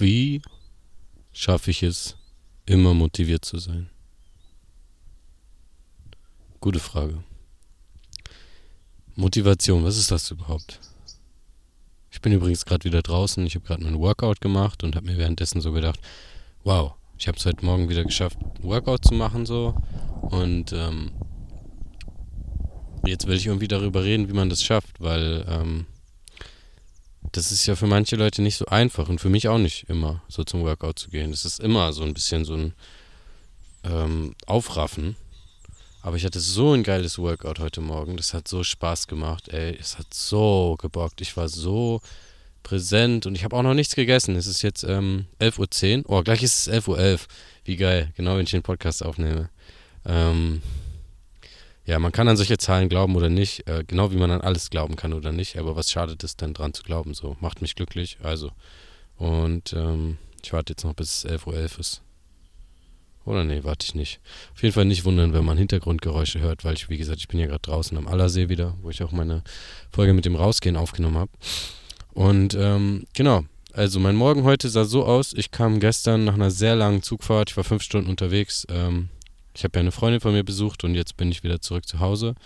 Wie schaffe ich es, immer motiviert zu sein? Gute Frage. Motivation, was ist das überhaupt? Ich bin übrigens gerade wieder draußen. Ich habe gerade mein Workout gemacht und habe mir währenddessen so gedacht, wow, ich habe es heute Morgen wieder geschafft, Workout zu machen so. Und ähm, jetzt will ich irgendwie darüber reden, wie man das schafft, weil ähm, das ist ja für manche Leute nicht so einfach und für mich auch nicht immer, so zum Workout zu gehen. Das ist immer so ein bisschen so ein ähm, Aufraffen. Aber ich hatte so ein geiles Workout heute Morgen. Das hat so Spaß gemacht, ey. Es hat so gebockt. Ich war so präsent und ich habe auch noch nichts gegessen. Es ist jetzt ähm, 11.10 Uhr. Oh, gleich ist es 11.11 Uhr. Wie geil. Genau, wenn ich den Podcast aufnehme. Ähm, ja, man kann an solche Zahlen glauben oder nicht, äh, genau wie man an alles glauben kann oder nicht, aber was schadet es denn dran zu glauben? So, macht mich glücklich, also. Und ähm, ich warte jetzt noch bis es 11.11 Uhr ist. Oder nee, warte ich nicht. Auf jeden Fall nicht wundern, wenn man Hintergrundgeräusche hört, weil ich, wie gesagt, ich bin ja gerade draußen am Allersee wieder, wo ich auch meine Folge mit dem Rausgehen aufgenommen habe. Und ähm, genau, also mein Morgen heute sah so aus, ich kam gestern nach einer sehr langen Zugfahrt, ich war fünf Stunden unterwegs, ähm, ich habe ja eine Freundin von mir besucht und jetzt bin ich wieder zurück zu Hause.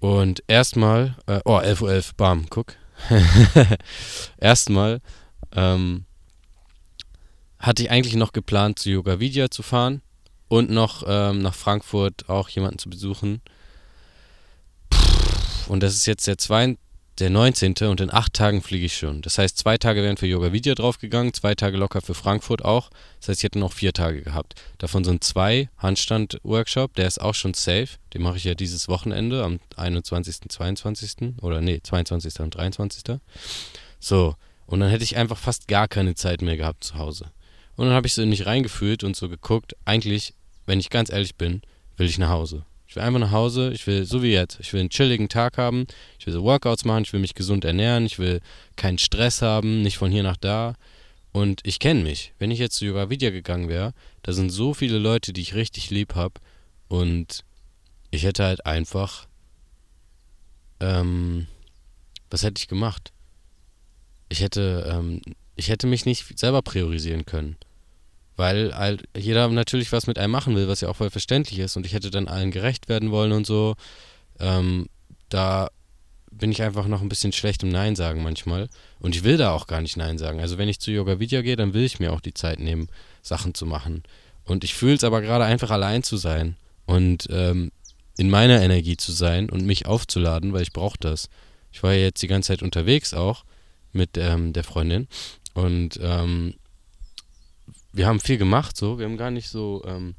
Und erstmal, äh, oh, 11.11 Uhr, 11, bam, guck. erstmal ähm, hatte ich eigentlich noch geplant, zu Yoga Vidya zu fahren und noch ähm, nach Frankfurt auch jemanden zu besuchen. Und das ist jetzt der 22 der 19. und in acht Tagen fliege ich schon. Das heißt, zwei Tage wären für Yoga Vidya draufgegangen, zwei Tage locker für Frankfurt auch. Das heißt, ich hätte noch vier Tage gehabt. Davon sind zwei Handstand-Workshop, der ist auch schon safe. Den mache ich ja dieses Wochenende am 21., 22. oder nee, 22. und 23. So, und dann hätte ich einfach fast gar keine Zeit mehr gehabt zu Hause. Und dann habe ich so in mich reingefühlt und so geguckt, eigentlich, wenn ich ganz ehrlich bin, will ich nach Hause. Ich will einfach nach Hause, ich will, so wie jetzt, ich will einen chilligen Tag haben, ich will so Workouts machen, ich will mich gesund ernähren, ich will keinen Stress haben, nicht von hier nach da. Und ich kenne mich. Wenn ich jetzt zu Yoga Vidya gegangen wäre, da sind so viele Leute, die ich richtig lieb habe. Und ich hätte halt einfach. Ähm, was hätte ich gemacht? Ich hätte, ähm, ich hätte mich nicht selber priorisieren können weil halt jeder natürlich was mit einem machen will, was ja auch voll verständlich ist und ich hätte dann allen gerecht werden wollen und so. Ähm, da bin ich einfach noch ein bisschen schlecht im Nein sagen manchmal und ich will da auch gar nicht Nein sagen. Also wenn ich zu Yoga Vidya gehe, dann will ich mir auch die Zeit nehmen, Sachen zu machen. Und ich fühle es aber gerade einfach allein zu sein und ähm, in meiner Energie zu sein und mich aufzuladen, weil ich brauche das. Ich war ja jetzt die ganze Zeit unterwegs auch mit ähm, der Freundin und ähm, wir haben viel gemacht, so. Wir haben gar nicht so ähm,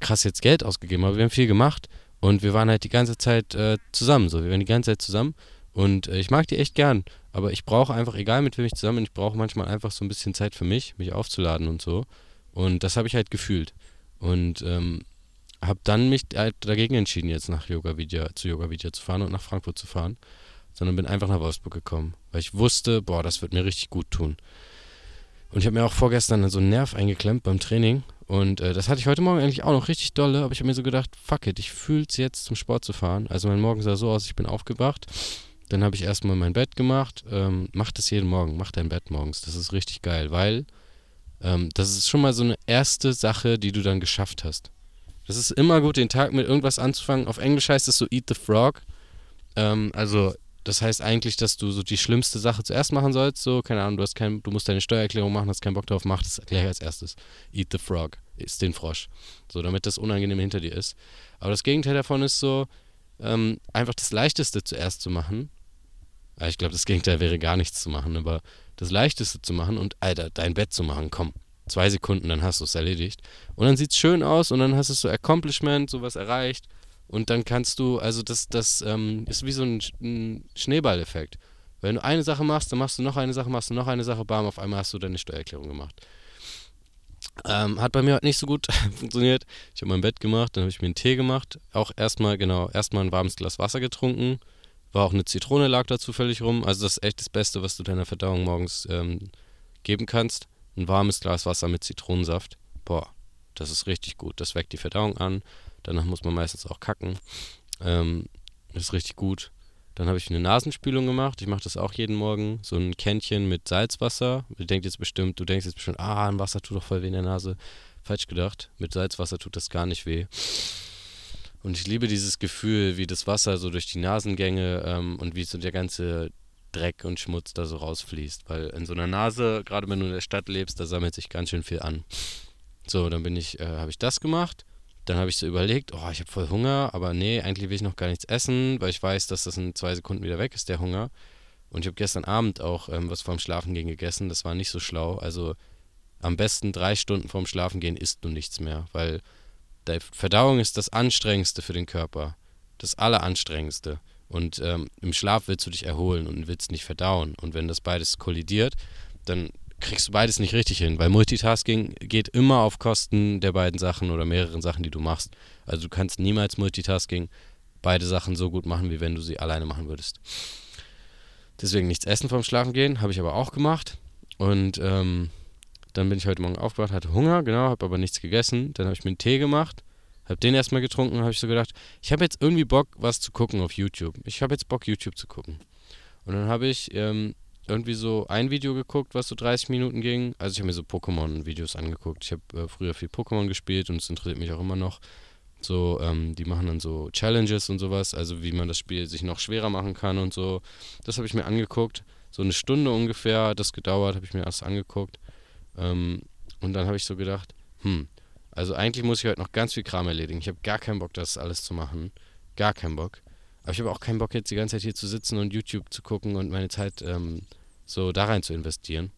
krass jetzt Geld ausgegeben, aber wir haben viel gemacht und wir waren halt die ganze Zeit äh, zusammen, so. Wir waren die ganze Zeit zusammen und äh, ich mag die echt gern, aber ich brauche einfach, egal mit wem ich zusammen bin, ich brauche manchmal einfach so ein bisschen Zeit für mich, mich aufzuladen und so. Und das habe ich halt gefühlt. Und ähm, habe dann mich halt dagegen entschieden, jetzt nach Yoga Vidya, zu Yoga Vidya zu fahren und nach Frankfurt zu fahren, sondern bin einfach nach Wolfsburg gekommen, weil ich wusste, boah, das wird mir richtig gut tun. Und ich habe mir auch vorgestern so einen Nerv eingeklemmt beim Training. Und äh, das hatte ich heute Morgen eigentlich auch noch richtig dolle, aber ich habe mir so gedacht, fuck it, ich fühle es jetzt zum Sport zu fahren. Also mein Morgen sah so aus, ich bin aufgewacht. Dann habe ich erstmal mein Bett gemacht. Ähm, mach das jeden Morgen, mach dein Bett morgens. Das ist richtig geil, weil ähm, das ist schon mal so eine erste Sache, die du dann geschafft hast. Das ist immer gut, den Tag mit irgendwas anzufangen. Auf Englisch heißt es so Eat the Frog. Ähm, also das heißt eigentlich, dass du so die schlimmste Sache zuerst machen sollst. So, keine Ahnung, du hast kein, du musst deine Steuererklärung machen, hast keinen Bock drauf, mach das gleich als erstes. Eat the frog, isst den Frosch. So, damit das unangenehm hinter dir ist. Aber das Gegenteil davon ist so, ähm, einfach das Leichteste zuerst zu machen. Ich glaube, das Gegenteil wäre gar nichts zu machen, aber das Leichteste zu machen und, Alter, dein Bett zu machen, komm. Zwei Sekunden, dann hast du es erledigt. Und dann sieht es schön aus und dann hast du so Accomplishment, sowas erreicht. Und dann kannst du, also das, das ähm, ist wie so ein, ein Schneeballeffekt. Wenn du eine Sache machst, dann machst du noch eine Sache, machst du noch eine Sache, bam, auf einmal hast du deine Steuererklärung gemacht. Ähm, hat bei mir halt nicht so gut funktioniert. Ich habe mein Bett gemacht, dann habe ich mir einen Tee gemacht. Auch erstmal, genau, erstmal ein warmes Glas Wasser getrunken. War auch eine Zitrone, lag da zufällig rum. Also das ist echt das Beste, was du deiner Verdauung morgens ähm, geben kannst. Ein warmes Glas Wasser mit Zitronensaft. Boah, das ist richtig gut. Das weckt die Verdauung an. Danach muss man meistens auch kacken. Ähm, ist richtig gut. Dann habe ich eine Nasenspülung gemacht. Ich mache das auch jeden Morgen. So ein Kännchen mit Salzwasser. Du denkst jetzt bestimmt, du denkst jetzt bestimmt, ah, ein Wasser tut doch voll weh in der Nase. Falsch gedacht. Mit Salzwasser tut das gar nicht weh. Und ich liebe dieses Gefühl, wie das Wasser so durch die Nasengänge ähm, und wie so der ganze Dreck und Schmutz da so rausfließt. Weil in so einer Nase, gerade wenn du in der Stadt lebst, da sammelt sich ganz schön viel an. So, dann bin ich, äh, habe ich das gemacht. Dann habe ich so überlegt, oh, ich habe voll Hunger, aber nee, eigentlich will ich noch gar nichts essen, weil ich weiß, dass das in zwei Sekunden wieder weg ist, der Hunger. Und ich habe gestern Abend auch ähm, was vorm Schlafengehen gegessen. Das war nicht so schlau. Also am besten drei Stunden vorm Schlafengehen isst du nichts mehr, weil die Verdauung ist das Anstrengendste für den Körper. Das Alleranstrengendste. Und ähm, im Schlaf willst du dich erholen und willst nicht verdauen. Und wenn das beides kollidiert, dann kriegst du beides nicht richtig hin, weil Multitasking geht immer auf Kosten der beiden Sachen oder mehreren Sachen, die du machst. Also du kannst niemals Multitasking beide Sachen so gut machen, wie wenn du sie alleine machen würdest. Deswegen nichts essen vorm Schlafen gehen, habe ich aber auch gemacht. Und ähm, dann bin ich heute Morgen aufgewacht, hatte Hunger, genau, habe aber nichts gegessen. Dann habe ich mir einen Tee gemacht habe den erstmal getrunken und habe ich so gedacht, ich habe jetzt irgendwie Bock, was zu gucken auf YouTube. Ich habe jetzt Bock, YouTube zu gucken. Und dann habe ich ähm, irgendwie so ein Video geguckt, was so 30 Minuten ging. Also ich habe mir so Pokémon-Videos angeguckt. Ich habe äh, früher viel Pokémon gespielt und es interessiert mich auch immer noch. So, ähm, die machen dann so Challenges und sowas, also wie man das Spiel sich noch schwerer machen kann und so. Das habe ich mir angeguckt. So eine Stunde ungefähr hat das gedauert, habe ich mir erst angeguckt. Ähm, und dann habe ich so gedacht, hm, also eigentlich muss ich heute noch ganz viel Kram erledigen. Ich habe gar keinen Bock, das alles zu machen. Gar keinen Bock. Aber ich habe auch keinen Bock, jetzt die ganze Zeit hier zu sitzen und YouTube zu gucken und meine Zeit ähm, so da rein zu investieren.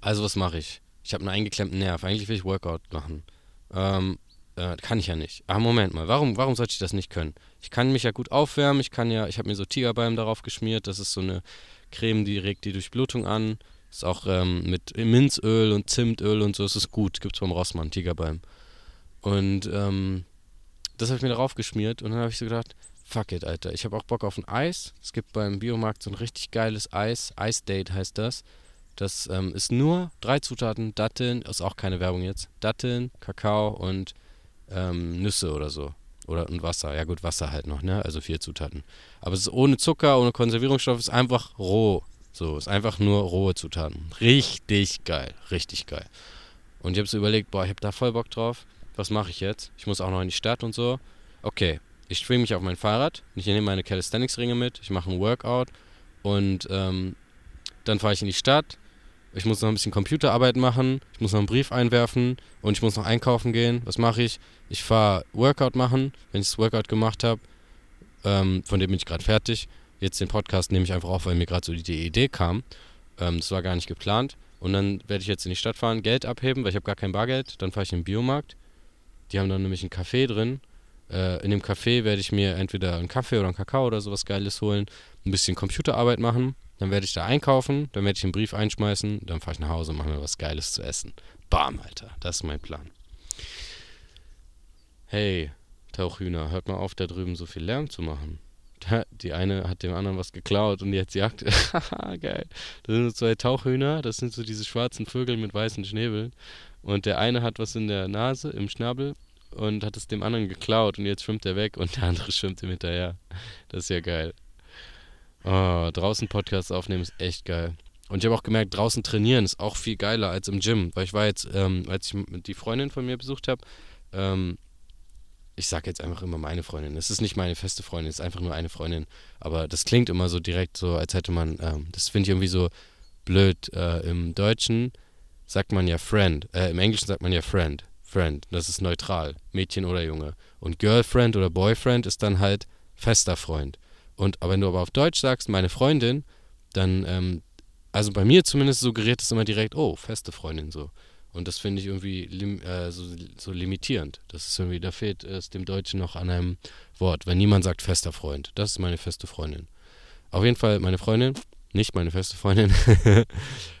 Also was mache ich? Ich habe einen eingeklemmten Nerv. Eigentlich will ich Workout machen. Ähm, äh, kann ich ja nicht. Aber Moment mal, warum, warum sollte ich das nicht können? Ich kann mich ja gut aufwärmen. Ich kann ja, ich habe mir so Tigerbalm darauf geschmiert. Das ist so eine Creme, die regt die Durchblutung an. Ist auch ähm, mit Minzöl und Zimtöl und so, ist es gut. Gibt es vom Rossmann, Tigerbalm. Und ähm, das habe ich mir darauf geschmiert und dann habe ich so gedacht, fuck it, Alter. Ich habe auch Bock auf ein Eis. Es gibt beim Biomarkt so ein richtig geiles Eis. Ice Date heißt das. Das ähm, ist nur drei Zutaten, Datteln, ist auch keine Werbung jetzt. Datteln, Kakao und ähm, Nüsse oder so. Oder und Wasser. Ja gut, Wasser halt noch, ne? Also vier Zutaten. Aber es ist ohne Zucker, ohne Konservierungsstoff, es ist einfach roh. So, ist einfach nur rohe Zutaten. Richtig geil, richtig geil. Und ich habe so überlegt, boah, ich habe da voll Bock drauf. Was mache ich jetzt? Ich muss auch noch in die Stadt und so. Okay, ich schwinge mich auf mein Fahrrad. Ich nehme meine Calisthenics-Ringe mit. Ich mache ein Workout. Und ähm, dann fahre ich in die Stadt. Ich muss noch ein bisschen Computerarbeit machen. Ich muss noch einen Brief einwerfen. Und ich muss noch einkaufen gehen. Was mache ich? Ich fahre Workout machen. Wenn ich das Workout gemacht habe, ähm, von dem bin ich gerade fertig jetzt den Podcast nehme ich einfach auf, weil mir gerade so die Idee kam. Ähm, das war gar nicht geplant. Und dann werde ich jetzt in die Stadt fahren, Geld abheben, weil ich habe gar kein Bargeld. Dann fahre ich in den Biomarkt. Die haben dann nämlich einen Café drin. Äh, in dem Café werde ich mir entweder einen Kaffee oder einen Kakao oder sowas Geiles holen, ein bisschen Computerarbeit machen. Dann werde ich da einkaufen, dann werde ich einen Brief einschmeißen, dann fahre ich nach Hause und mache mir was Geiles zu essen. Bam, Alter. Das ist mein Plan. Hey, Tauchhühner, hört mal auf, da drüben so viel Lärm zu machen die eine hat dem anderen was geklaut und jetzt jagt. Geil. Das sind so zwei Tauchhühner, das sind so diese schwarzen Vögel mit weißen Schnäbeln. Und der eine hat was in der Nase, im Schnabel und hat es dem anderen geklaut und jetzt schwimmt er weg und der andere schwimmt ihm hinterher. Das ist ja geil. Oh, draußen Podcasts aufnehmen ist echt geil. Und ich habe auch gemerkt, draußen trainieren ist auch viel geiler als im Gym. Weil ich war jetzt, ähm, als ich die Freundin von mir besucht habe, ähm, ich sage jetzt einfach immer meine Freundin. Es ist nicht meine feste Freundin, es ist einfach nur eine Freundin. Aber das klingt immer so direkt so, als hätte man, ähm, das finde ich irgendwie so blöd. Äh, Im Deutschen sagt man ja Friend, äh, im Englischen sagt man ja Friend. Friend, das ist neutral, Mädchen oder Junge. Und Girlfriend oder Boyfriend ist dann halt fester Freund. Und wenn du aber auf Deutsch sagst, meine Freundin, dann, ähm, also bei mir zumindest suggeriert es immer direkt, oh, feste Freundin so. Und das finde ich irgendwie lim, äh, so, so, limitierend. Das ist irgendwie, da fehlt es dem Deutschen noch an einem Wort. Wenn niemand sagt fester Freund, das ist meine feste Freundin. Auf jeden Fall meine Freundin, nicht meine feste Freundin.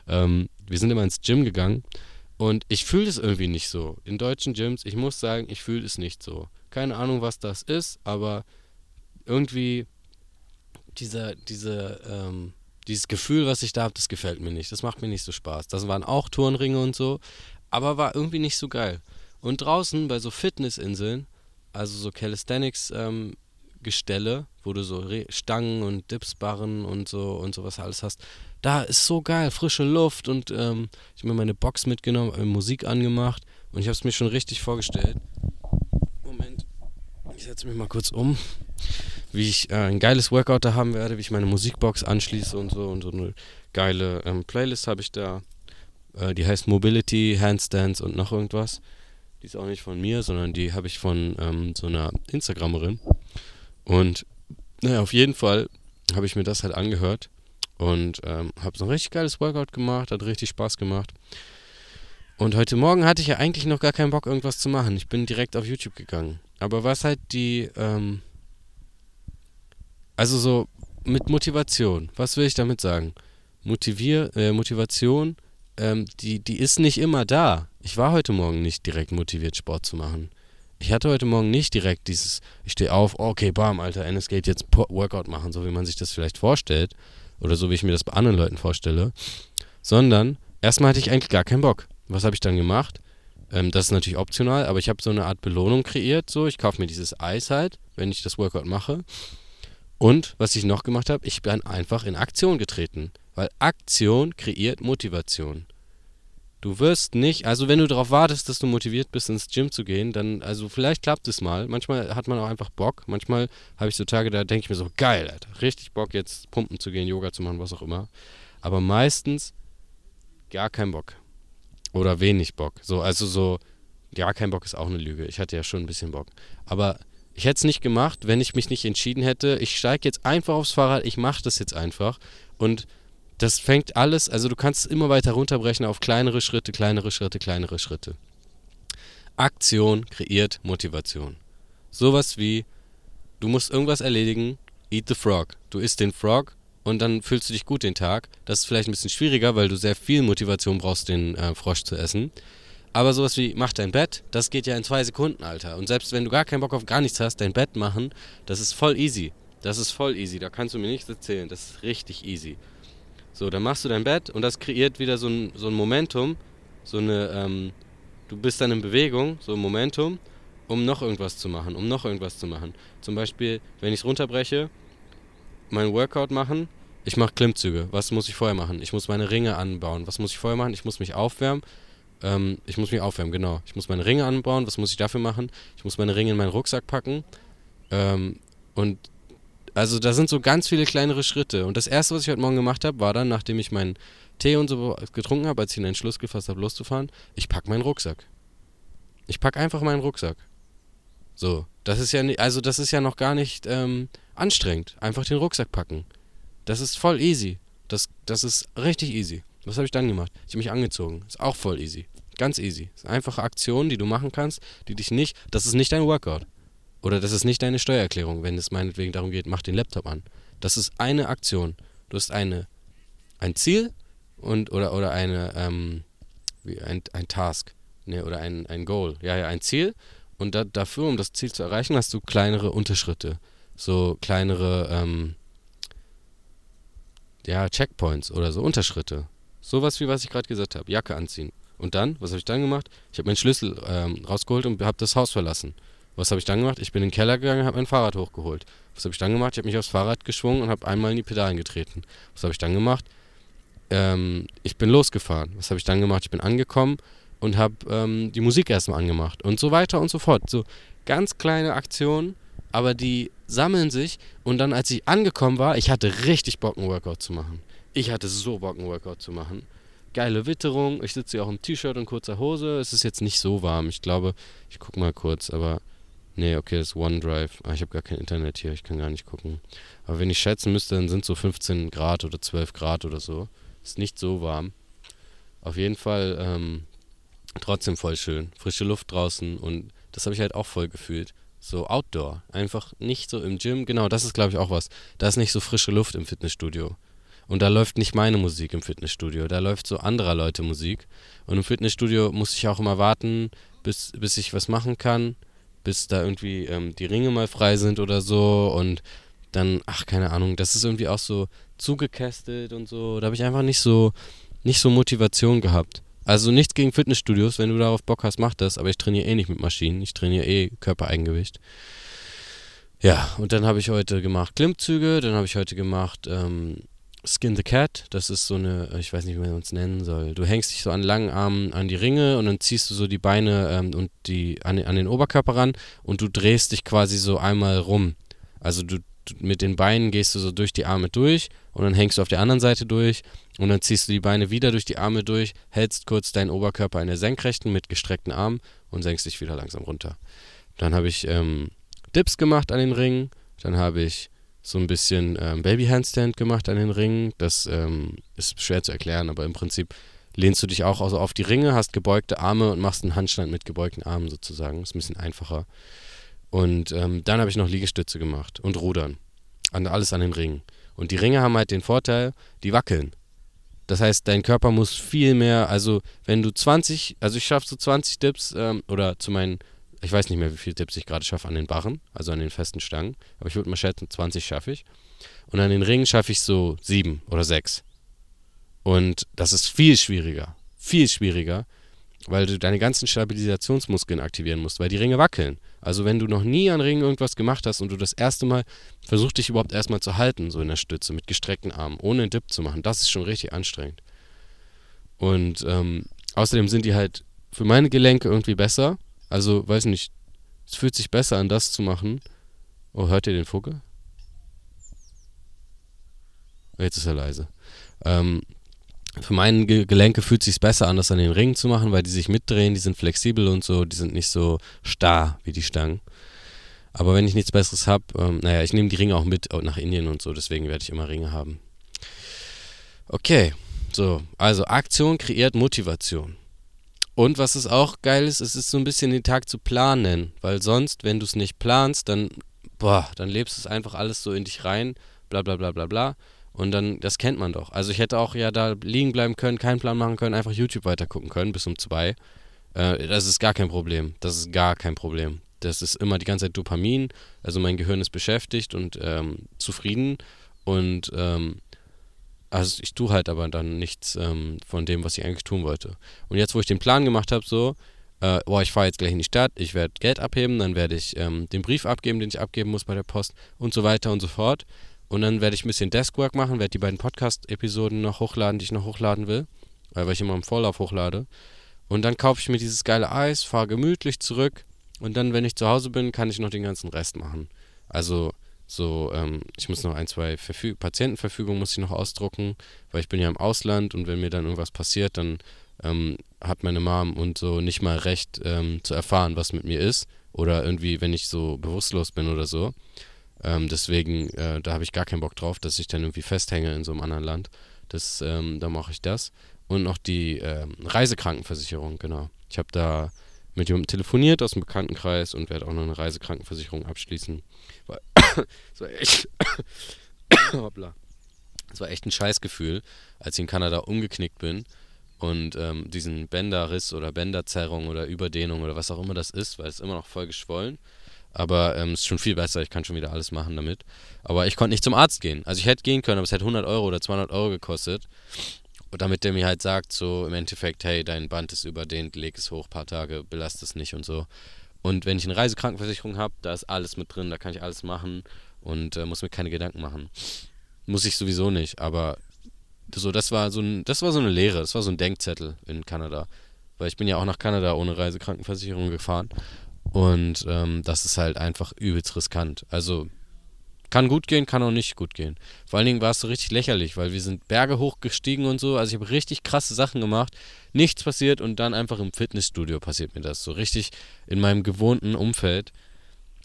ähm, wir sind immer ins Gym gegangen und ich fühle es irgendwie nicht so. In deutschen Gyms, ich muss sagen, ich fühle es nicht so. Keine Ahnung, was das ist, aber irgendwie dieser, diese, ähm, dieses Gefühl, was ich da habe, das gefällt mir nicht. Das macht mir nicht so Spaß. Das waren auch Turnringe und so, aber war irgendwie nicht so geil. Und draußen bei so Fitnessinseln, also so Calisthenics ähm, wo du so Re Stangen und Dipsbarren und so und sowas alles hast. Da ist so geil, frische Luft und ähm, ich habe mir meine Box mitgenommen, Musik angemacht und ich habe es mir schon richtig vorgestellt. Moment, ich setze mich mal kurz um, wie ich äh, ein geiles Workout da haben werde, wie ich meine Musikbox anschließe und so und so eine geile ähm, Playlist habe ich da. Äh, die heißt Mobility, Handstands und noch irgendwas. Die ist auch nicht von mir, sondern die habe ich von ähm, so einer Instagramerin. Und naja, auf jeden Fall habe ich mir das halt angehört und ähm, habe so ein richtig geiles Workout gemacht, hat richtig Spaß gemacht. Und heute Morgen hatte ich ja eigentlich noch gar keinen Bock, irgendwas zu machen. Ich bin direkt auf YouTube gegangen. Aber was halt die, ähm, also so mit Motivation, was will ich damit sagen? Motivier, äh, Motivation, ähm, die, die ist nicht immer da. Ich war heute Morgen nicht direkt motiviert, Sport zu machen. Ich hatte heute Morgen nicht direkt dieses, ich stehe auf, okay, bam, Alter, Ennis geht jetzt Workout machen, so wie man sich das vielleicht vorstellt. Oder so wie ich mir das bei anderen Leuten vorstelle. Sondern erstmal hatte ich eigentlich gar keinen Bock. Was habe ich dann gemacht? Ähm, das ist natürlich optional, aber ich habe so eine Art Belohnung kreiert. So, ich kaufe mir dieses Eis halt, wenn ich das Workout mache. Und was ich noch gemacht habe, ich bin einfach in Aktion getreten. Weil Aktion kreiert Motivation. Du wirst nicht, also wenn du darauf wartest, dass du motiviert bist, ins Gym zu gehen, dann, also vielleicht klappt es mal. Manchmal hat man auch einfach Bock. Manchmal habe ich so Tage, da denke ich mir so, geil, Alter, richtig Bock, jetzt pumpen zu gehen, Yoga zu machen, was auch immer. Aber meistens gar kein Bock. Oder wenig Bock. So, also so, gar kein Bock ist auch eine Lüge. Ich hatte ja schon ein bisschen Bock. Aber ich hätte es nicht gemacht, wenn ich mich nicht entschieden hätte. Ich steige jetzt einfach aufs Fahrrad, ich mache das jetzt einfach. Und das fängt alles, also du kannst es immer weiter runterbrechen auf kleinere Schritte, kleinere Schritte, kleinere Schritte. Aktion kreiert Motivation. Sowas wie, du musst irgendwas erledigen, eat the frog. Du isst den Frog und dann fühlst du dich gut den Tag. Das ist vielleicht ein bisschen schwieriger, weil du sehr viel Motivation brauchst, den äh, Frosch zu essen. Aber sowas wie, mach dein Bett, das geht ja in zwei Sekunden, Alter. Und selbst wenn du gar keinen Bock auf gar nichts hast, dein Bett machen, das ist voll easy. Das ist voll easy, da kannst du mir nichts erzählen. Das ist richtig easy. So, dann machst du dein Bett und das kreiert wieder so ein, so ein Momentum, so eine, ähm, du bist dann in Bewegung, so ein Momentum, um noch irgendwas zu machen, um noch irgendwas zu machen. Zum Beispiel, wenn ich es runterbreche, mein Workout machen, ich mache Klimmzüge. Was muss ich vorher machen? Ich muss meine Ringe anbauen. Was muss ich vorher machen? Ich muss mich aufwärmen. Ähm, ich muss mich aufwärmen, genau. Ich muss meine Ringe anbauen. Was muss ich dafür machen? Ich muss meine Ringe in meinen Rucksack packen. Ähm, und also da sind so ganz viele kleinere Schritte. Und das erste, was ich heute Morgen gemacht habe, war dann, nachdem ich meinen Tee und so getrunken habe, als ich einen Entschluss gefasst habe, loszufahren, ich packe meinen Rucksack. Ich packe einfach meinen Rucksack. So, das ist ja, also das ist ja noch gar nicht ähm, anstrengend. Einfach den Rucksack packen. Das ist voll easy. Das, das ist richtig easy. Was habe ich dann gemacht? Ich habe mich angezogen. Ist auch voll easy. Ganz easy. Das ist einfache Aktion, die du machen kannst, die dich nicht. Das ist nicht dein Workout. Oder das ist nicht deine Steuererklärung, wenn es meinetwegen darum geht, mach den Laptop an. Das ist eine Aktion. Du hast eine, ein Ziel und oder, oder eine, ähm, wie ein, ein Task. Ne, oder ein, ein Goal. Ja, ja, ein Ziel. Und da, dafür, um das Ziel zu erreichen, hast du kleinere Unterschritte. So kleinere, ähm, ja, Checkpoints oder so Unterschritte. Sowas wie was ich gerade gesagt habe. Jacke anziehen. Und dann, was habe ich dann gemacht? Ich habe meinen Schlüssel ähm, rausgeholt und habe das Haus verlassen. Was habe ich dann gemacht? Ich bin in den Keller gegangen und habe mein Fahrrad hochgeholt. Was habe ich dann gemacht? Ich habe mich aufs Fahrrad geschwungen und habe einmal in die Pedalen getreten. Was habe ich dann gemacht? Ähm, ich bin losgefahren. Was habe ich dann gemacht? Ich bin angekommen und habe ähm, die Musik erstmal angemacht und so weiter und so fort. So ganz kleine Aktionen, aber die sammeln sich und dann, als ich angekommen war, ich hatte richtig Bock, einen Workout zu machen. Ich hatte so Bock, einen Workout zu machen. Geile Witterung. Ich sitze hier auch im T-Shirt und kurzer Hose. Es ist jetzt nicht so warm. Ich glaube, ich gucke mal kurz, aber Nee, okay, das ist OneDrive. Ah, ich habe gar kein Internet hier, ich kann gar nicht gucken. Aber wenn ich schätzen müsste, dann sind so 15 Grad oder 12 Grad oder so. Ist nicht so warm. Auf jeden Fall ähm, trotzdem voll schön. Frische Luft draußen und das habe ich halt auch voll gefühlt. So Outdoor. Einfach nicht so im Gym. Genau, das ist glaube ich auch was. Da ist nicht so frische Luft im Fitnessstudio. Und da läuft nicht meine Musik im Fitnessstudio. Da läuft so anderer Leute Musik. Und im Fitnessstudio muss ich auch immer warten, bis, bis ich was machen kann bis da irgendwie ähm, die Ringe mal frei sind oder so und dann, ach, keine Ahnung, das ist irgendwie auch so zugekästelt und so. Da habe ich einfach nicht so, nicht so Motivation gehabt. Also nichts gegen Fitnessstudios, wenn du darauf Bock hast, mach das, aber ich trainiere eh nicht mit Maschinen, ich trainiere eh Körpereigengewicht. Ja, und dann habe ich heute gemacht Klimmzüge, dann habe ich heute gemacht ähm, Skin the Cat. Das ist so eine, ich weiß nicht, wie man es nennen soll. Du hängst dich so an langen Armen an die Ringe und dann ziehst du so die Beine ähm, und die an, an den Oberkörper ran und du drehst dich quasi so einmal rum. Also du, du mit den Beinen gehst du so durch die Arme durch und dann hängst du auf der anderen Seite durch und dann ziehst du die Beine wieder durch die Arme durch, hältst kurz deinen Oberkörper in der Senkrechten mit gestreckten Armen und senkst dich wieder langsam runter. Dann habe ich ähm, Dips gemacht an den Ringen, dann habe ich so ein bisschen ähm, Baby-Handstand gemacht an den Ringen. Das ähm, ist schwer zu erklären, aber im Prinzip lehnst du dich auch also auf die Ringe, hast gebeugte Arme und machst einen Handstand mit gebeugten Armen sozusagen. Ist ein bisschen einfacher. Und ähm, dann habe ich noch Liegestütze gemacht und Rudern. An, alles an den Ringen. Und die Ringe haben halt den Vorteil, die wackeln. Das heißt, dein Körper muss viel mehr, also wenn du 20, also ich schaffe so 20 Dips ähm, oder zu meinen ich weiß nicht mehr, wie viele Tipps ich gerade schaffe an den Barren, also an den festen Stangen. Aber ich würde mal schätzen, 20 schaffe ich. Und an den Ringen schaffe ich so sieben oder sechs. Und das ist viel schwieriger. Viel schwieriger, weil du deine ganzen Stabilisationsmuskeln aktivieren musst, weil die Ringe wackeln. Also wenn du noch nie an Ringen irgendwas gemacht hast und du das erste Mal versuchst dich überhaupt erstmal zu halten, so in der Stütze, mit gestreckten Armen, ohne einen Dip zu machen, das ist schon richtig anstrengend. Und ähm, außerdem sind die halt für meine Gelenke irgendwie besser, also, weiß nicht, es fühlt sich besser an, das zu machen. Oh, hört ihr den Vogel? Jetzt ist er leise. Ähm, für meine Gelenke fühlt es sich besser an, das an den Ringen zu machen, weil die sich mitdrehen, die sind flexibel und so, die sind nicht so starr wie die Stangen. Aber wenn ich nichts Besseres habe, ähm, naja, ich nehme die Ringe auch mit nach Indien und so, deswegen werde ich immer Ringe haben. Okay, so, also Aktion kreiert Motivation. Und was es auch geil ist, es ist so ein bisschen den Tag zu planen, weil sonst, wenn du es nicht planst, dann, boah, dann lebst es einfach alles so in dich rein, bla bla bla bla bla. Und dann, das kennt man doch. Also ich hätte auch ja da liegen bleiben können, keinen Plan machen können, einfach YouTube weitergucken können bis um zwei. Äh, das ist gar kein Problem. Das ist gar kein Problem. Das ist immer die ganze Zeit Dopamin. Also mein Gehirn ist beschäftigt und ähm, zufrieden. Und ähm, also ich tue halt aber dann nichts ähm, von dem, was ich eigentlich tun wollte. Und jetzt, wo ich den Plan gemacht habe, so, äh, boah, ich fahre jetzt gleich in die Stadt, ich werde Geld abheben, dann werde ich ähm, den Brief abgeben, den ich abgeben muss bei der Post und so weiter und so fort. Und dann werde ich ein bisschen Deskwork machen, werde die beiden Podcast-Episoden noch hochladen, die ich noch hochladen will, weil ich immer im Vorlauf hochlade. Und dann kaufe ich mir dieses geile Eis, fahre gemütlich zurück und dann, wenn ich zu Hause bin, kann ich noch den ganzen Rest machen. Also so, ähm, ich muss noch ein, zwei Verfü Patientenverfügungen muss ich noch ausdrucken, weil ich bin ja im Ausland und wenn mir dann irgendwas passiert, dann ähm, hat meine Mom und so nicht mal recht ähm, zu erfahren, was mit mir ist. Oder irgendwie, wenn ich so bewusstlos bin oder so. Ähm, deswegen, äh, da habe ich gar keinen Bock drauf, dass ich dann irgendwie festhänge in so einem anderen Land. Das, ähm, da mache ich das. Und noch die ähm, Reisekrankenversicherung, genau. Ich habe da mit jemandem telefoniert aus dem Bekanntenkreis und werde auch noch eine Reisekrankenversicherung abschließen. Das war echt. hoppla. Das war echt ein Scheißgefühl, als ich in Kanada umgeknickt bin und ähm, diesen Bänderriss oder Bänderzerrung oder Überdehnung oder was auch immer das ist, weil es immer noch voll geschwollen. Aber es ähm, ist schon viel besser, ich kann schon wieder alles machen damit. Aber ich konnte nicht zum Arzt gehen. Also ich hätte gehen können, aber es hätte 100 Euro oder 200 Euro gekostet. Und damit der mir halt sagt, so im Endeffekt, hey, dein Band ist überdehnt, leg es hoch, paar Tage, belast es nicht und so. Und wenn ich eine Reisekrankenversicherung habe, da ist alles mit drin, da kann ich alles machen und äh, muss mir keine Gedanken machen. Muss ich sowieso nicht, aber so, das war so ein, das war so eine Lehre, das war so ein Denkzettel in Kanada. Weil ich bin ja auch nach Kanada ohne Reisekrankenversicherung gefahren. Und ähm, das ist halt einfach übelst riskant. Also kann gut gehen, kann auch nicht gut gehen. Vor allen Dingen war es so richtig lächerlich, weil wir sind Berge hochgestiegen und so. Also ich habe richtig krasse Sachen gemacht. Nichts passiert und dann einfach im Fitnessstudio passiert mir das. So richtig in meinem gewohnten Umfeld.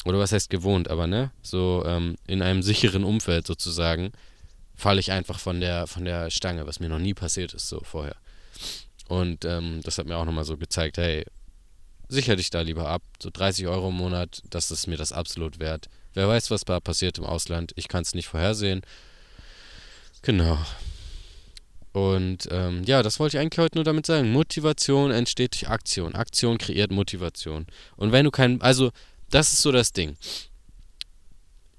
Oder was heißt gewohnt, aber ne? So ähm, in einem sicheren Umfeld sozusagen falle ich einfach von der, von der Stange, was mir noch nie passiert ist, so vorher. Und ähm, das hat mir auch nochmal so gezeigt, hey, sicher dich da lieber ab. So 30 Euro im Monat, das ist mir das absolut wert. Wer weiß, was da passiert im Ausland. Ich kann es nicht vorhersehen. Genau. Und ähm, ja, das wollte ich eigentlich heute nur damit sagen. Motivation entsteht durch Aktion. Aktion kreiert Motivation. Und wenn du kein, also das ist so das Ding.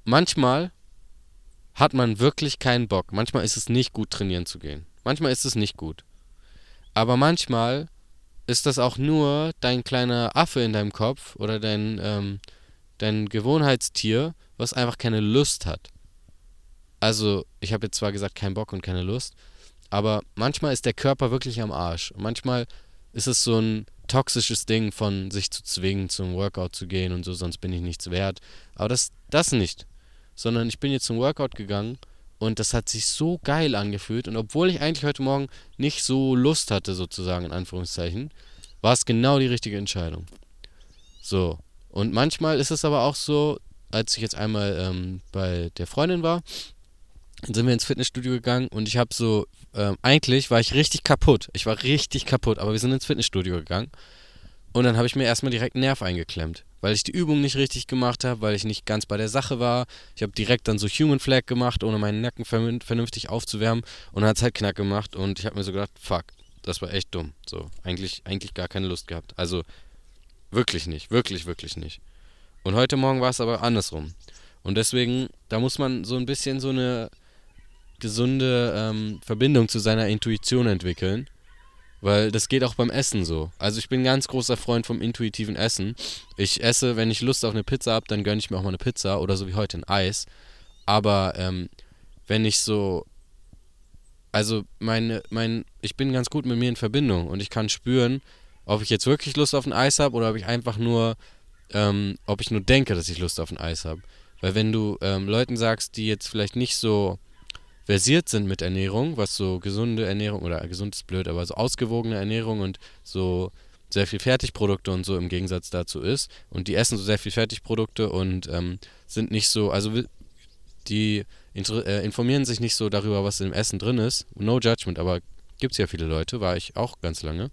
Manchmal hat man wirklich keinen Bock. Manchmal ist es nicht gut, trainieren zu gehen. Manchmal ist es nicht gut. Aber manchmal ist das auch nur dein kleiner Affe in deinem Kopf oder dein, ähm, dein Gewohnheitstier, was einfach keine Lust hat. Also, ich habe jetzt zwar gesagt, kein Bock und keine Lust, aber manchmal ist der Körper wirklich am Arsch. Und manchmal ist es so ein toxisches Ding von sich zu zwingen, zum Workout zu gehen und so, sonst bin ich nichts wert. Aber das, das nicht. Sondern ich bin jetzt zum Workout gegangen und das hat sich so geil angefühlt. Und obwohl ich eigentlich heute Morgen nicht so Lust hatte, sozusagen, in Anführungszeichen, war es genau die richtige Entscheidung. So. Und manchmal ist es aber auch so, als ich jetzt einmal ähm, bei der Freundin war, sind wir ins Fitnessstudio gegangen und ich habe so, ähm, eigentlich war ich richtig kaputt. Ich war richtig kaputt, aber wir sind ins Fitnessstudio gegangen und dann habe ich mir erstmal direkt einen Nerv eingeklemmt, weil ich die Übung nicht richtig gemacht habe, weil ich nicht ganz bei der Sache war. Ich habe direkt dann so Human Flag gemacht, ohne meinen Nacken vernünftig aufzuwärmen und dann hat es halt knack gemacht und ich habe mir so gedacht, fuck, das war echt dumm. So, eigentlich, eigentlich gar keine Lust gehabt. Also wirklich nicht, wirklich, wirklich nicht. Und heute Morgen war es aber andersrum. Und deswegen, da muss man so ein bisschen so eine gesunde ähm, Verbindung zu seiner Intuition entwickeln weil das geht auch beim Essen so. Also ich bin ein ganz großer Freund vom intuitiven Essen. Ich esse, wenn ich Lust auf eine Pizza habe, dann gönne ich mir auch mal eine Pizza oder so wie heute ein Eis. Aber ähm, wenn ich so, also meine, mein, ich bin ganz gut mit mir in Verbindung und ich kann spüren, ob ich jetzt wirklich Lust auf ein Eis habe oder ob ich einfach nur, ähm, ob ich nur denke, dass ich Lust auf ein Eis habe. Weil wenn du ähm, Leuten sagst, die jetzt vielleicht nicht so versiert sind mit Ernährung, was so gesunde Ernährung oder gesund ist blöd, aber so ausgewogene Ernährung und so sehr viel Fertigprodukte und so im Gegensatz dazu ist. Und die essen so sehr viel Fertigprodukte und ähm, sind nicht so, also die äh, informieren sich nicht so darüber, was im Essen drin ist. No judgment, aber gibt es ja viele Leute, war ich auch ganz lange.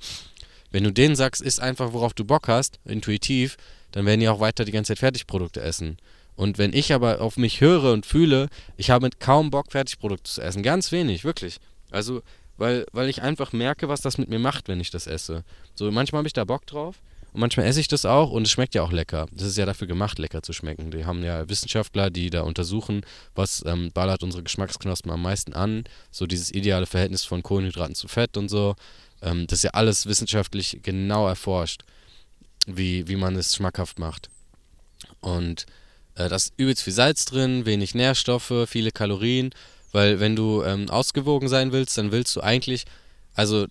Wenn du denen sagst, isst einfach, worauf du Bock hast, intuitiv, dann werden die auch weiter die ganze Zeit Fertigprodukte essen. Und wenn ich aber auf mich höre und fühle, ich habe kaum Bock, Fertigprodukte zu essen. Ganz wenig, wirklich. Also, weil, weil ich einfach merke, was das mit mir macht, wenn ich das esse. So, manchmal habe ich da Bock drauf und manchmal esse ich das auch und es schmeckt ja auch lecker. Das ist ja dafür gemacht, lecker zu schmecken. Die haben ja Wissenschaftler, die da untersuchen, was ähm, ballert unsere Geschmacksknospen am meisten an. So dieses ideale Verhältnis von Kohlenhydraten zu Fett und so. Ähm, das ist ja alles wissenschaftlich genau erforscht, wie, wie man es schmackhaft macht. Und äh, da ist übelst viel Salz drin, wenig Nährstoffe, viele Kalorien, weil wenn du ähm, ausgewogen sein willst, dann willst du eigentlich, also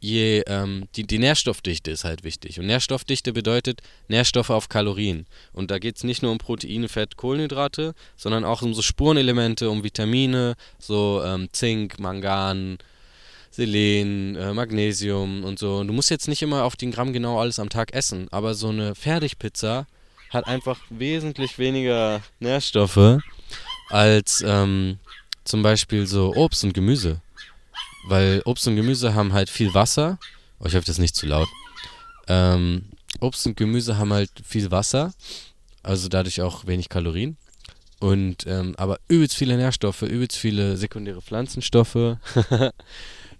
je, ähm, die, die Nährstoffdichte ist halt wichtig. Und Nährstoffdichte bedeutet Nährstoffe auf Kalorien. Und da geht es nicht nur um Proteine, Fett, Kohlenhydrate, sondern auch um so Spurenelemente, um Vitamine, so ähm, Zink, Mangan, Selen, äh, Magnesium und so. Und du musst jetzt nicht immer auf den Gramm genau alles am Tag essen, aber so eine Fertigpizza hat einfach wesentlich weniger Nährstoffe als ähm, zum Beispiel so Obst und Gemüse. Weil Obst und Gemüse haben halt viel Wasser. Oh, ich hoffe, das ist nicht zu laut. Ähm, Obst und Gemüse haben halt viel Wasser, also dadurch auch wenig Kalorien. Und ähm, aber übelst viele Nährstoffe, übelst viele sekundäre Pflanzenstoffe,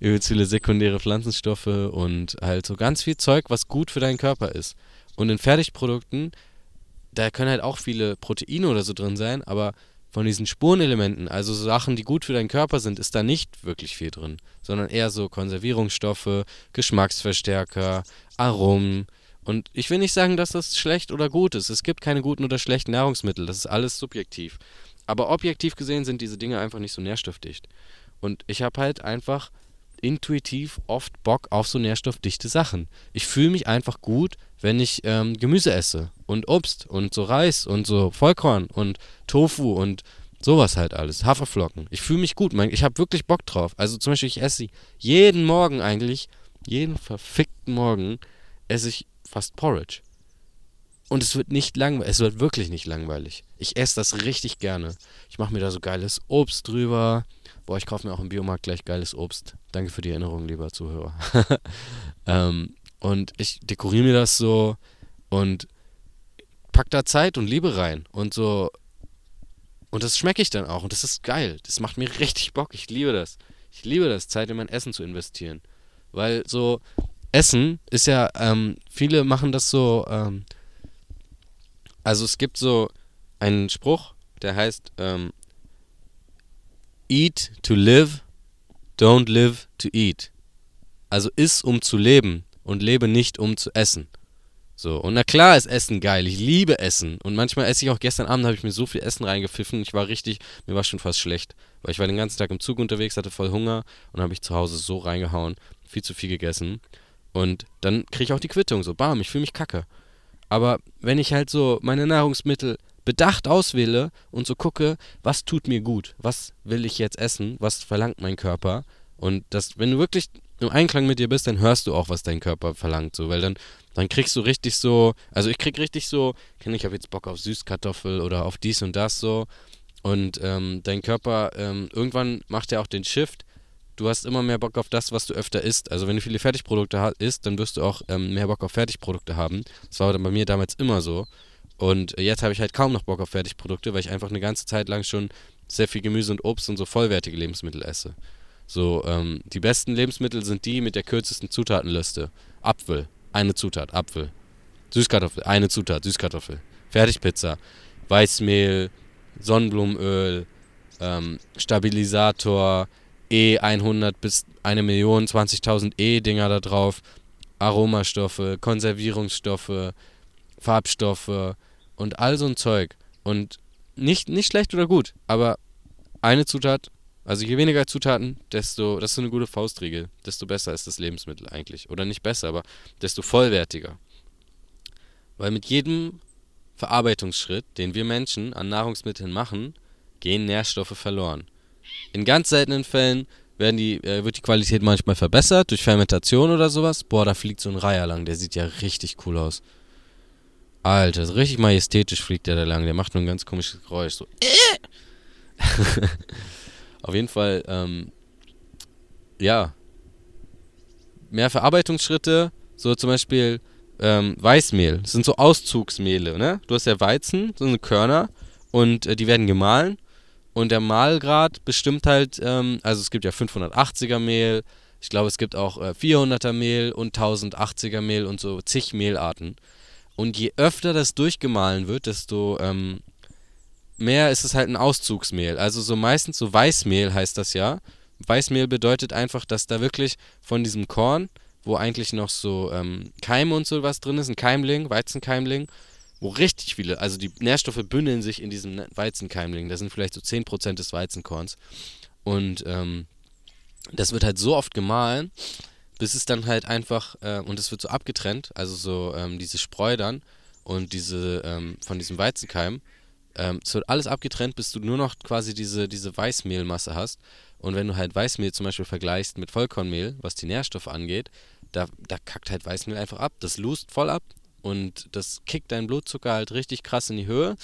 übelst viele sekundäre Pflanzenstoffe und halt so ganz viel Zeug, was gut für deinen Körper ist. Und in Fertigprodukten da können halt auch viele Proteine oder so drin sein, aber von diesen Spurenelementen, also Sachen, die gut für deinen Körper sind, ist da nicht wirklich viel drin, sondern eher so Konservierungsstoffe, Geschmacksverstärker, Aromen. Und ich will nicht sagen, dass das schlecht oder gut ist. Es gibt keine guten oder schlechten Nahrungsmittel, das ist alles subjektiv. Aber objektiv gesehen sind diese Dinge einfach nicht so nährstoffdicht. Und ich habe halt einfach intuitiv oft Bock auf so nährstoffdichte Sachen. Ich fühle mich einfach gut, wenn ich ähm, Gemüse esse und Obst und so Reis und so Vollkorn und Tofu und sowas halt alles, Haferflocken. Ich fühle mich gut, ich habe wirklich Bock drauf. Also zum Beispiel, ich esse jeden Morgen eigentlich, jeden verfickten Morgen esse ich fast Porridge. Und es wird nicht langweilig, es wird wirklich nicht langweilig. Ich esse das richtig gerne. Ich mache mir da so geiles Obst drüber. Boah, ich kaufe mir auch im Biomarkt gleich geiles Obst. Danke für die Erinnerung, lieber Zuhörer. ähm, und ich dekoriere mir das so und pack da Zeit und Liebe rein und so. Und das schmecke ich dann auch und das ist geil. Das macht mir richtig Bock. Ich liebe das. Ich liebe das, Zeit in mein Essen zu investieren. Weil so Essen ist ja, ähm, viele machen das so, ähm, also es gibt so einen Spruch, der heißt ähm, Eat to live, don't live to eat. Also iss um zu leben und lebe nicht um zu essen. So, und na klar ist Essen geil. Ich liebe Essen. Und manchmal esse ich auch gestern Abend, habe ich mir so viel Essen reingepfiffen. Ich war richtig, mir war schon fast schlecht. Weil ich war den ganzen Tag im Zug unterwegs, hatte voll Hunger und habe ich zu Hause so reingehauen. Viel zu viel gegessen. Und dann kriege ich auch die Quittung so, bam, ich fühle mich kacke. Aber wenn ich halt so meine Nahrungsmittel bedacht auswähle und so gucke, was tut mir gut, was will ich jetzt essen, was verlangt mein Körper und das, wenn du wirklich im Einklang mit dir bist, dann hörst du auch, was dein Körper verlangt, so, weil dann, dann kriegst du richtig so, also ich krieg richtig so, ich habe jetzt Bock auf Süßkartoffel oder auf dies und das so und ähm, dein Körper, ähm, irgendwann macht er auch den Shift, du hast immer mehr Bock auf das, was du öfter isst. Also wenn du viele Fertigprodukte isst, dann wirst du auch ähm, mehr Bock auf Fertigprodukte haben. Das war bei mir damals immer so. Und jetzt habe ich halt kaum noch Bock auf Fertigprodukte, weil ich einfach eine ganze Zeit lang schon sehr viel Gemüse und Obst und so vollwertige Lebensmittel esse. So, ähm, die besten Lebensmittel sind die mit der kürzesten Zutatenliste. Apfel, eine Zutat, Apfel. Süßkartoffel, eine Zutat, Süßkartoffel. Fertigpizza, Weißmehl, Sonnenblumenöl, ähm, Stabilisator, E100 bis eine Million, 20.000 E-Dinger da drauf, Aromastoffe, Konservierungsstoffe, Farbstoffe und all so ein Zeug. Und nicht, nicht schlecht oder gut, aber eine Zutat, also je weniger Zutaten, desto, das ist so eine gute Faustregel, desto besser ist das Lebensmittel eigentlich. Oder nicht besser, aber desto vollwertiger. Weil mit jedem Verarbeitungsschritt, den wir Menschen an Nahrungsmitteln machen, gehen Nährstoffe verloren. In ganz seltenen Fällen werden die, äh, wird die Qualität manchmal verbessert durch Fermentation oder sowas. Boah, da fliegt so ein Reiher lang, der sieht ja richtig cool aus. Alter, richtig majestätisch fliegt der da lang. Der macht nur ein ganz komisches Geräusch. So. Auf jeden Fall, ähm, ja. Mehr Verarbeitungsschritte, so zum Beispiel ähm, Weißmehl. Das sind so Auszugsmehle, ne? Du hast ja Weizen, so eine Körner, und äh, die werden gemahlen und der Mahlgrad bestimmt halt, ähm, also es gibt ja 580er Mehl, ich glaube es gibt auch äh, 400er Mehl und 1080er Mehl und so zig Mehlarten. Und je öfter das durchgemahlen wird, desto ähm, mehr ist es halt ein Auszugsmehl. Also so meistens so Weißmehl heißt das ja. Weißmehl bedeutet einfach, dass da wirklich von diesem Korn, wo eigentlich noch so ähm, Keime und so was drin ist, ein Keimling, Weizenkeimling, wo richtig viele, also die Nährstoffe bündeln sich in diesem Weizenkeimling. Das sind vielleicht so 10% des Weizenkorns. Und ähm, das wird halt so oft gemahlen, bis es dann halt einfach, äh, und es wird so abgetrennt, also so ähm, diese Spreu dann und diese, ähm, von diesem Weizenkeim, ähm, es wird alles abgetrennt, bis du nur noch quasi diese, diese Weißmehlmasse hast. Und wenn du halt Weißmehl zum Beispiel vergleichst mit Vollkornmehl, was die Nährstoffe angeht, da, da kackt halt Weißmehl einfach ab. Das lust voll ab und das kickt deinen Blutzucker halt richtig krass in die Höhe,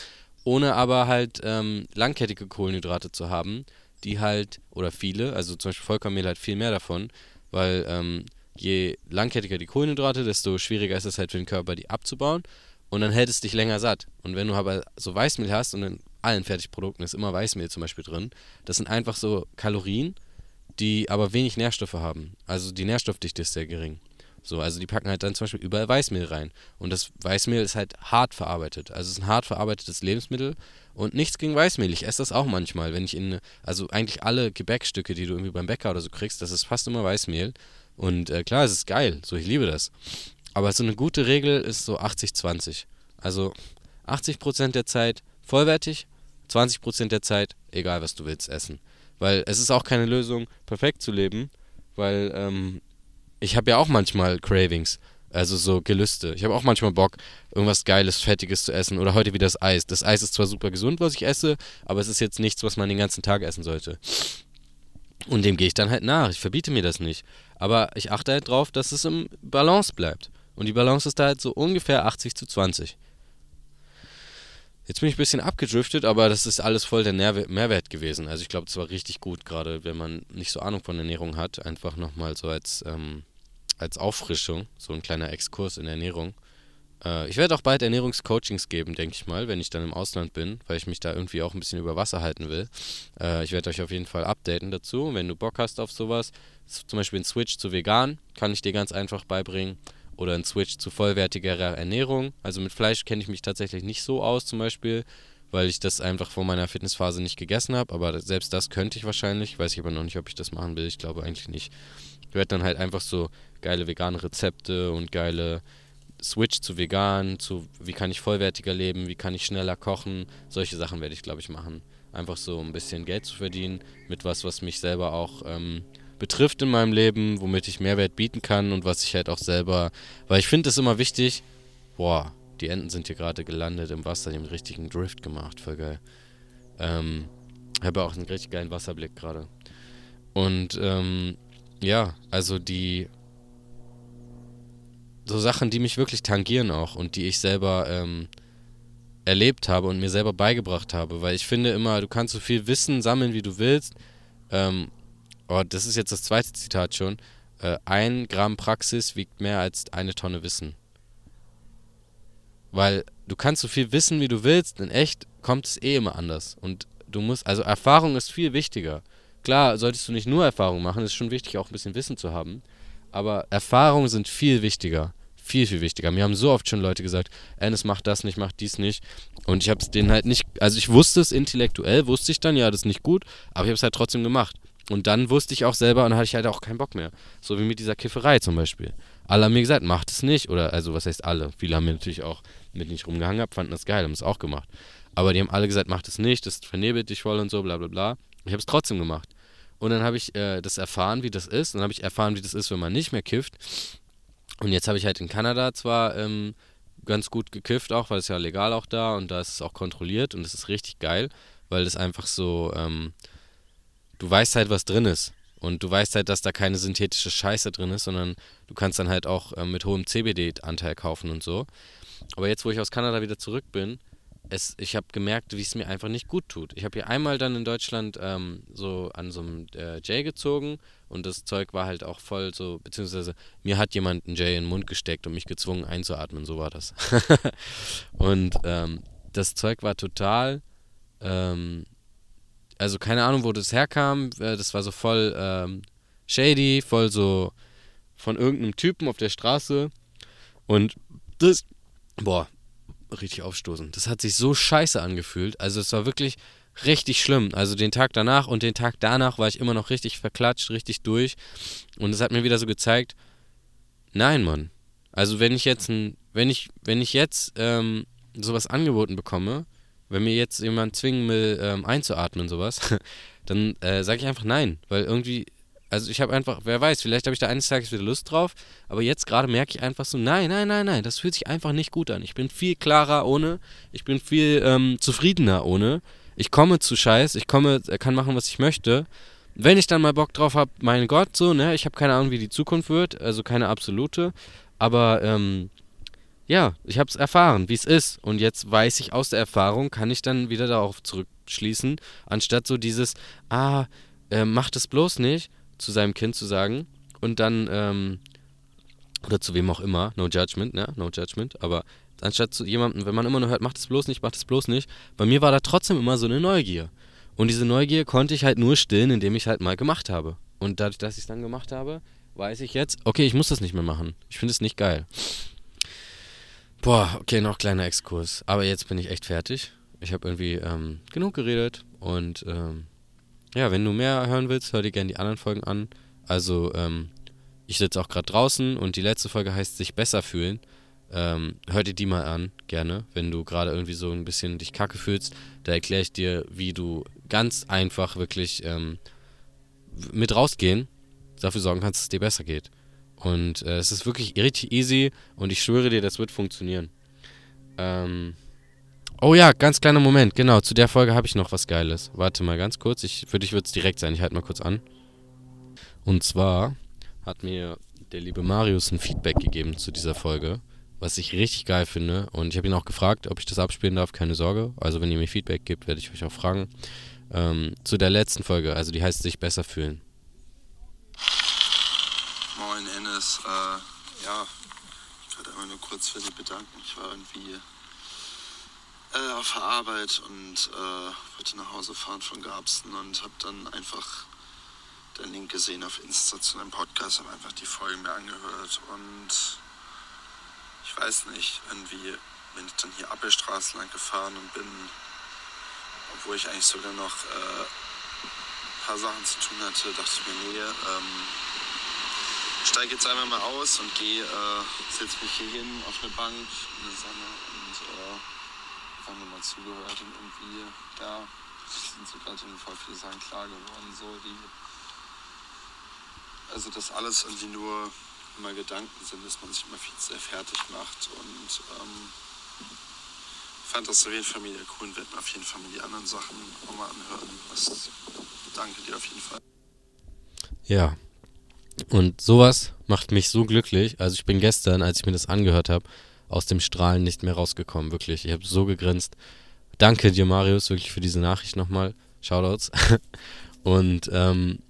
ohne aber halt ähm, langkettige Kohlenhydrate zu haben, die halt, oder viele, also zum Beispiel Vollkornmehl hat viel mehr davon, weil ähm, je langkettiger die Kohlenhydrate, desto schwieriger ist es halt für den Körper, die abzubauen. Und dann hält es dich länger satt. Und wenn du aber so Weißmehl hast und in allen Fertigprodukten ist immer Weißmehl zum Beispiel drin, das sind einfach so Kalorien, die aber wenig Nährstoffe haben. Also die Nährstoffdichte ist sehr gering. So, also die packen halt dann zum Beispiel überall Weißmehl rein. Und das Weißmehl ist halt hart verarbeitet. Also es ist ein hart verarbeitetes Lebensmittel und nichts gegen Weißmehl. Ich esse das auch manchmal, wenn ich in, also eigentlich alle Gebäckstücke, die du irgendwie beim Bäcker oder so kriegst, das ist fast immer Weißmehl. Und äh, klar, es ist geil, so ich liebe das. Aber so eine gute Regel ist so 80-20. Also 80% der Zeit vollwertig, 20% der Zeit, egal was du willst, essen. Weil es ist auch keine Lösung, perfekt zu leben, weil ähm, ich habe ja auch manchmal Cravings. Also so Gelüste. Ich habe auch manchmal Bock, irgendwas Geiles, Fettiges zu essen. Oder heute wieder das Eis. Das Eis ist zwar super gesund, was ich esse, aber es ist jetzt nichts, was man den ganzen Tag essen sollte. Und dem gehe ich dann halt nach. Ich verbiete mir das nicht. Aber ich achte halt drauf, dass es im Balance bleibt. Und die Balance ist da halt so ungefähr 80 zu 20. Jetzt bin ich ein bisschen abgedriftet, aber das ist alles voll der Mehrwert gewesen. Also ich glaube, es war richtig gut, gerade wenn man nicht so Ahnung von Ernährung hat. Einfach nochmal so als, ähm, als Auffrischung, so ein kleiner Exkurs in Ernährung. Äh, ich werde auch bald Ernährungscoachings geben, denke ich mal, wenn ich dann im Ausland bin, weil ich mich da irgendwie auch ein bisschen über Wasser halten will. Äh, ich werde euch auf jeden Fall updaten dazu. Wenn du Bock hast auf sowas, zum Beispiel ein Switch zu vegan, kann ich dir ganz einfach beibringen oder ein Switch zu vollwertigerer Ernährung. Also mit Fleisch kenne ich mich tatsächlich nicht so aus zum Beispiel, weil ich das einfach vor meiner Fitnessphase nicht gegessen habe. Aber selbst das könnte ich wahrscheinlich. Weiß ich aber noch nicht, ob ich das machen will. Ich glaube eigentlich nicht. Ich werde dann halt einfach so geile vegane Rezepte und geile Switch zu vegan, zu wie kann ich vollwertiger leben, wie kann ich schneller kochen, solche Sachen werde ich, glaube ich, machen. Einfach so ein bisschen Geld zu verdienen mit was, was mich selber auch ähm, betrifft in meinem Leben, womit ich Mehrwert bieten kann und was ich halt auch selber, weil ich finde es immer wichtig, boah, die Enten sind hier gerade gelandet im Wasser, die haben einen richtigen Drift gemacht, voll geil. Ähm, habe auch einen richtig geilen Wasserblick gerade. Und ähm, ja, also die so Sachen, die mich wirklich tangieren auch und die ich selber ähm, erlebt habe und mir selber beigebracht habe, weil ich finde immer, du kannst so viel Wissen sammeln, wie du willst. Ähm, oh, das ist jetzt das zweite Zitat schon. Äh, ein Gramm Praxis wiegt mehr als eine Tonne Wissen. Weil du kannst so viel wissen, wie du willst, in echt kommt es eh immer anders. Und du musst, also Erfahrung ist viel wichtiger. Klar, solltest du nicht nur Erfahrung machen, ist schon wichtig, auch ein bisschen Wissen zu haben. Aber Erfahrungen sind viel wichtiger. Viel, viel wichtiger. Mir haben so oft schon Leute gesagt, Ennis macht das nicht, macht dies nicht. Und ich habe es denen halt nicht, also ich wusste es intellektuell, wusste ich dann, ja, das ist nicht gut, aber ich habe es halt trotzdem gemacht. Und dann wusste ich auch selber und dann hatte ich halt auch keinen Bock mehr. So wie mit dieser Kifferei zum Beispiel. Alle haben mir gesagt, macht es nicht. Oder, also, was heißt alle? Viele haben mir natürlich auch mit nicht rumgehangen, ab, fanden das geil, haben es auch gemacht. Aber die haben alle gesagt, macht es nicht, das vernebelt dich voll und so, bla bla bla. Ich habe es trotzdem gemacht. Und dann habe ich äh, das erfahren, wie das ist. Und dann habe ich erfahren, wie das ist, wenn man nicht mehr kifft. Und jetzt habe ich halt in Kanada zwar ähm, ganz gut gekifft auch, weil es ja legal auch da und da ist es auch kontrolliert und es ist richtig geil, weil das einfach so, ähm, du weißt halt, was drin ist. Und du weißt halt, dass da keine synthetische Scheiße drin ist, sondern du kannst dann halt auch ähm, mit hohem CBD-Anteil kaufen und so. Aber jetzt, wo ich aus Kanada wieder zurück bin, es, ich habe gemerkt, wie es mir einfach nicht gut tut. Ich habe hier einmal dann in Deutschland ähm, so an so einem äh, Jay gezogen und das Zeug war halt auch voll so, beziehungsweise mir hat jemand einen Jay in den Mund gesteckt und mich gezwungen einzuatmen, so war das. und ähm, das Zeug war total, ähm, also keine Ahnung, wo das herkam, äh, das war so voll ähm, shady, voll so von irgendeinem Typen auf der Straße und das, boah, richtig aufstoßen. Das hat sich so scheiße angefühlt. Also es war wirklich richtig schlimm. Also den Tag danach und den Tag danach war ich immer noch richtig verklatscht, richtig durch. Und es hat mir wieder so gezeigt, nein, Mann. Also wenn ich jetzt ein, wenn ich, wenn ich jetzt ähm, sowas angeboten bekomme, wenn mir jetzt jemand zwingen will, ähm, einzuatmen, sowas, dann äh, sage ich einfach nein, weil irgendwie also ich habe einfach, wer weiß, vielleicht habe ich da eines Tages wieder Lust drauf, aber jetzt gerade merke ich einfach so, nein, nein, nein, nein, das fühlt sich einfach nicht gut an. Ich bin viel klarer ohne, ich bin viel ähm, zufriedener ohne. Ich komme zu Scheiß, ich komme, äh, kann machen, was ich möchte. Wenn ich dann mal Bock drauf habe, mein Gott, so, ne, ich habe keine Ahnung, wie die Zukunft wird, also keine absolute, aber ähm, ja, ich habe es erfahren, wie es ist. Und jetzt weiß ich aus der Erfahrung, kann ich dann wieder darauf zurückschließen, anstatt so dieses, ah, äh, mach das bloß nicht, zu seinem Kind zu sagen und dann, ähm, oder zu wem auch immer, no judgment, ne, no judgment, aber anstatt zu jemandem, wenn man immer nur hört, mach das bloß nicht, mach das bloß nicht, bei mir war da trotzdem immer so eine Neugier. Und diese Neugier konnte ich halt nur stillen, indem ich halt mal gemacht habe. Und dadurch, dass ich es dann gemacht habe, weiß ich jetzt, okay, ich muss das nicht mehr machen. Ich finde es nicht geil. Boah, okay, noch kleiner Exkurs. Aber jetzt bin ich echt fertig. Ich habe irgendwie ähm, genug geredet und ähm, ja, wenn du mehr hören willst, hör dir gerne die anderen Folgen an. Also, ähm, ich sitze auch gerade draußen und die letzte Folge heißt sich besser fühlen. Ähm, hör dir die mal an, gerne, wenn du gerade irgendwie so ein bisschen dich kacke fühlst. Da erkläre ich dir, wie du ganz einfach wirklich ähm, mit rausgehen, dafür sorgen kannst, dass es dir besser geht. Und äh, es ist wirklich richtig easy und ich schwöre dir, das wird funktionieren. Ähm, Oh ja, ganz kleiner Moment, genau. Zu der Folge habe ich noch was Geiles. Warte mal ganz kurz. Ich, für dich wird es direkt sein. Ich halte mal kurz an. Und zwar hat mir der liebe Marius ein Feedback gegeben zu dieser Folge, was ich richtig geil finde. Und ich habe ihn auch gefragt, ob ich das abspielen darf. Keine Sorge. Also, wenn ihr mir Feedback gibt, werde ich euch auch fragen. Ähm, zu der letzten Folge, also die heißt sich besser fühlen. Ennis. Äh, ja, ich wollte einmal nur kurz für dich bedanken. Ich war irgendwie äh, auf der Arbeit und äh, wollte nach Hause fahren von Garbsten und habe dann einfach den Link gesehen auf Insta zu einem Podcast, habe einfach die Folgen mir angehört und ich weiß nicht, irgendwie bin ich dann hier Appelstraße lang gefahren und bin, obwohl ich eigentlich sogar noch äh, ein paar Sachen zu tun hatte, dachte ich mir, nee, ähm, steige jetzt einmal mal aus und gehe, äh, setze mich hier hin auf eine Bank in der Sonne und äh, einfach mal zugehört und irgendwie, ja, sind so gerade voll viele Sachen klar geworden, so die, also dass alles irgendwie nur immer Gedanken sind, dass man sich immer viel sehr fertig macht und ähm, fand das auf jeden Fall mega cool und werde mir auf jeden Fall mal die anderen Sachen nochmal anhören. Was, danke dir auf jeden Fall. Ja. Und sowas macht mich so glücklich. Also ich bin gestern, als ich mir das angehört habe, aus dem Strahlen nicht mehr rausgekommen. Wirklich. Ich habe so gegrinst. Danke dir, Marius, wirklich für diese Nachricht nochmal. Shoutouts. Und ähm,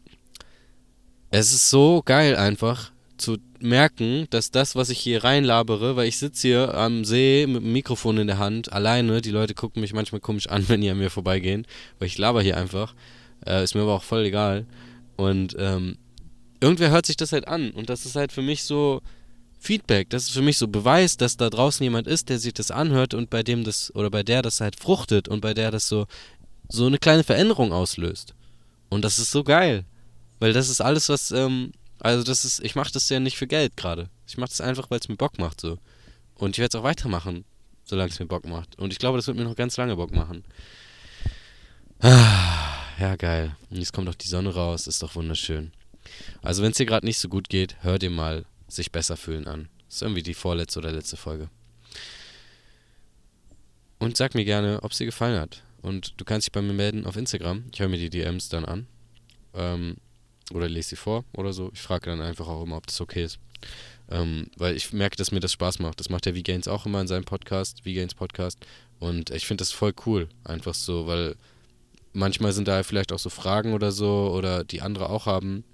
es ist so geil einfach zu merken, dass das, was ich hier reinlabere, weil ich sitze hier am See mit dem Mikrofon in der Hand, alleine, die Leute gucken mich manchmal komisch an, wenn die an mir vorbeigehen, weil ich laber hier einfach. Äh, ist mir aber auch voll egal. Und ähm, irgendwer hört sich das halt an. Und das ist halt für mich so Feedback. Das ist für mich so Beweis, dass da draußen jemand ist, der sich das anhört und bei dem das, oder bei der das halt fruchtet und bei der das so, so eine kleine Veränderung auslöst. Und das ist so geil. Weil das ist alles, was, ähm, also das ist, ich mache das ja nicht für Geld gerade. Ich mache das einfach, weil es mir Bock macht so. Und ich werde es auch weitermachen, solange es mir Bock macht. Und ich glaube, das wird mir noch ganz lange Bock machen. Ah, ja, geil. Und jetzt kommt auch die Sonne raus, ist doch wunderschön. Also wenn es dir gerade nicht so gut geht, hör dir mal sich besser fühlen an. Das ist irgendwie die vorletzte oder letzte Folge. Und sag mir gerne, ob es dir gefallen hat. Und du kannst dich bei mir melden auf Instagram. Ich höre mir die DMs dann an. Ähm, oder lese sie vor oder so. Ich frage dann einfach auch immer, ob das okay ist. Ähm, weil ich merke, dass mir das Spaß macht. Das macht der V-Gains auch immer in seinem Podcast, V-Gains Podcast. Und ich finde das voll cool. Einfach so, weil manchmal sind da vielleicht auch so Fragen oder so oder die andere auch haben.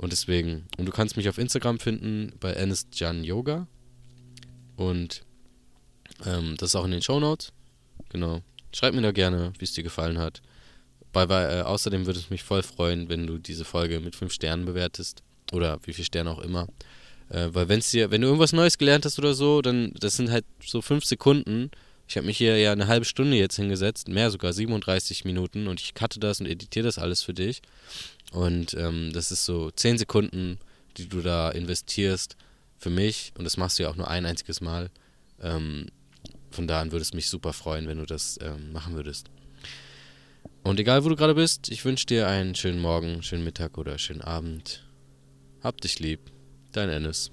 Und deswegen, und du kannst mich auf Instagram finden bei Jan Yoga. Und ähm, das ist auch in den Show Notes. Genau. Schreib mir da gerne, wie es dir gefallen hat. Bei, äh, außerdem würde es mich voll freuen, wenn du diese Folge mit 5 Sternen bewertest. Oder wie viele Sterne auch immer. Äh, weil wenn's dir, wenn du irgendwas Neues gelernt hast oder so, dann das sind halt so 5 Sekunden. Ich habe mich hier ja eine halbe Stunde jetzt hingesetzt, mehr sogar 37 Minuten und ich cutte das und editiere das alles für dich. Und ähm, das ist so 10 Sekunden, die du da investierst für mich und das machst du ja auch nur ein einziges Mal. Ähm, von da an würde es mich super freuen, wenn du das ähm, machen würdest. Und egal, wo du gerade bist, ich wünsche dir einen schönen Morgen, schönen Mittag oder schönen Abend. Hab dich lieb. Dein Ennis.